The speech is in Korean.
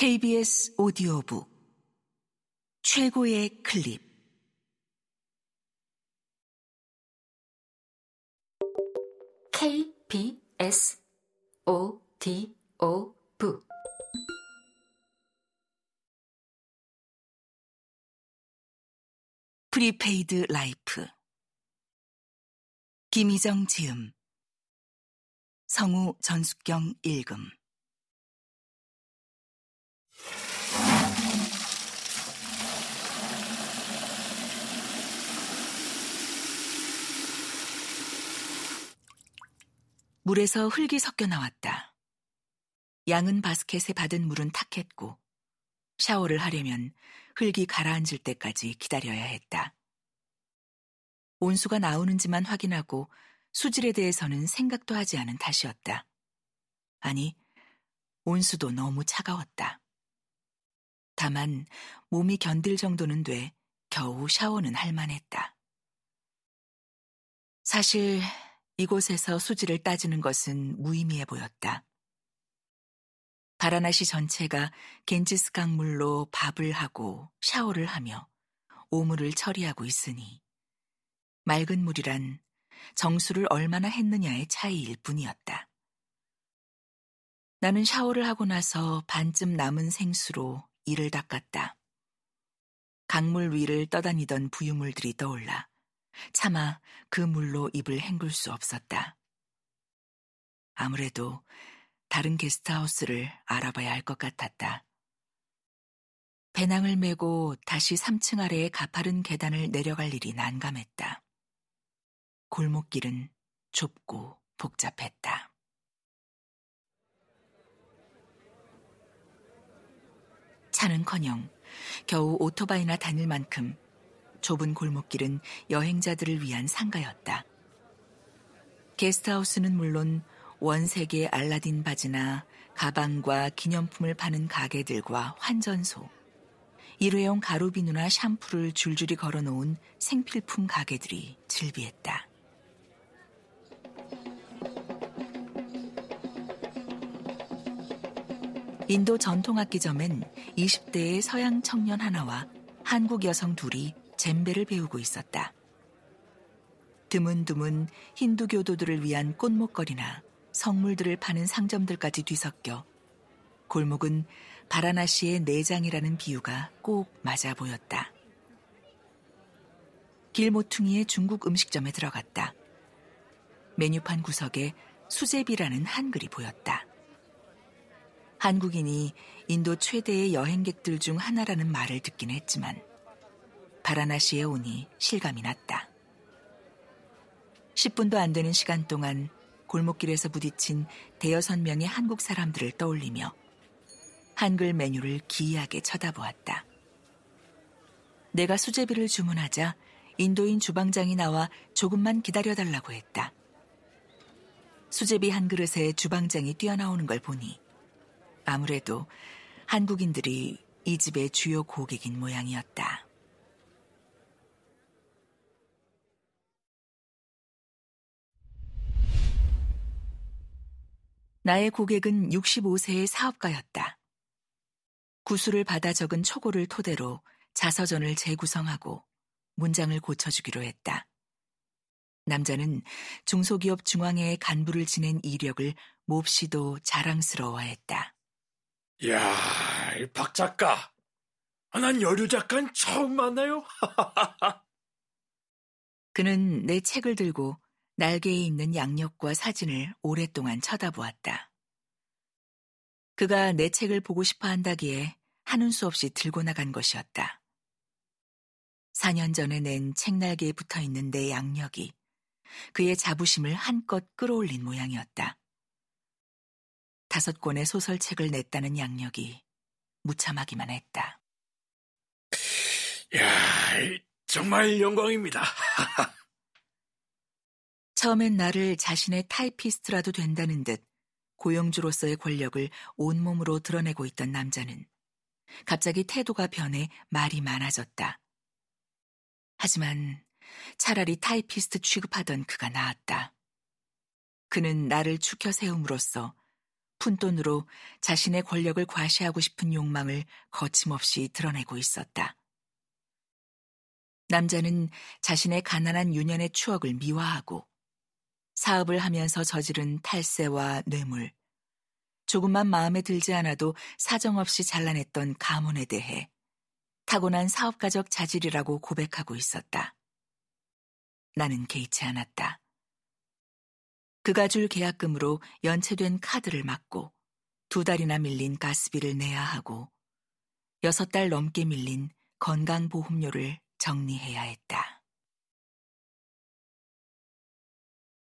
KBS 오디오북. 최고의 클립. KBS 오디오북. 프리페이드 라이프. 김희정 지음. 성우 전숙경 읽음 물에서 흙이 섞여 나왔다. 양은 바스켓에 받은 물은 탁했고 샤워를 하려면 흙이 가라앉을 때까지 기다려야 했다. 온수가 나오는지만 확인하고 수질에 대해서는 생각도 하지 않은 탓이었다. 아니, 온수도 너무 차가웠다. 다만 몸이 견딜 정도는 돼 겨우 샤워는 할 만했다. 사실 이곳에서 수질을 따지는 것은 무의미해 보였다. 바라나시 전체가 겐지스 강물로 밥을 하고 샤워를 하며 오물을 처리하고 있으니 맑은 물이란 정수를 얼마나 했느냐의 차이일 뿐이었다. 나는 샤워를 하고 나서 반쯤 남은 생수로 이를 닦았다. 강물 위를 떠다니던 부유물들이 떠올라 차마 그 물로 입을 헹굴 수 없었다. 아무래도 다른 게스트하우스를 알아봐야 할 것 같았다. 배낭을 메고 다시 3층 아래의 가파른 계단을 내려갈 일이 난감했다. 골목길은 좁고 복잡했다. 차는커녕 겨우 오토바이나 다닐 만큼 좁은 골목길은 여행자들을 위한 상가였다. 게스트하우스는 물론 원색의 알라딘 바지나 가방과 기념품을 파는 가게들과 환전소, 일회용 가루 비누나 샴푸를 줄줄이 걸어놓은 생필품 가게들이 즐비했다. 인도 전통악기점엔 20대의 서양 청년 하나와 한국 여성 둘이 젬베를 배우고 있었다. 드문드문 힌두교도들을 위한 꽃목걸이나 성물들을 파는 상점들까지 뒤섞여 골목은 바라나시의 내장이라는 비유가 꼭 맞아 보였다. 길모퉁이의 중국 음식점에 들어갔다. 메뉴판 구석에 수제비라는 한글이 보였다. 한국인이 인도 최대의 여행객들 중 하나라는 말을 듣긴 했지만 바라나시에 오니 실감이 났다. 10분도 안 되는 시간 동안 골목길에서 부딪힌 대여섯 명의 한국 사람들을 떠올리며 한글 메뉴를 기이하게 쳐다보았다. 내가 수제비를 주문하자 인도인 주방장이 나와 조금만 기다려달라고 했다. 수제비 한 그릇에 주방장이 뛰어나오는 걸 보니 아무래도 한국인들이 이 집의 주요 고객인 모양이었다. 나의 고객은 65세의 사업가였다. 구술을 받아 적은 초고를 토대로 자서전을 재구성하고 문장을 고쳐주기로 했다. 남자는 중소기업 중앙회의 간부를 지낸 이력을 몹시도 자랑스러워했다. 야, 박 작가. 난 여류 작가는 처음 만나요. 그는 내 책을 들고 날개에 있는 양력과 사진을 오랫동안 쳐다보았다. 그가 내 책을 보고 싶어 한다기에 하는 수 없이 들고 나간 것이었다. 4년 전에 낸 책날개에 붙어 있는 내 양력이 그의 자부심을 한껏 끌어올린 모양이었다. 다섯 권의 소설책을 냈다는 양력이 무참하기만 했다. 야, 정말 영광입니다. 처음엔 나를 자신의 타이피스트라도 된다는 듯 고용주로서의 권력을 온몸으로 드러내고 있던 남자는 갑자기 태도가 변해 말이 많아졌다. 하지만 차라리 타이피스트 취급하던 그가 나았다. 그는 나를 추켜 세움으로써 푼돈으로 자신의 권력을 과시하고 싶은 욕망을 거침없이 드러내고 있었다. 남자는 자신의 가난한 유년의 추억을 미화하고 사업을 하면서 저지른 탈세와 뇌물, 조금만 마음에 들지 않아도 사정없이 잘라냈던 가문에 대해 타고난 사업가적 자질이라고 고백하고 있었다. 나는 개의치 않았다. 그가 줄 계약금으로 연체된 카드를 막고 두 달이나 밀린 가스비를 내야 하고 여섯 달 넘게 밀린 건강보험료를 정리해야 했다.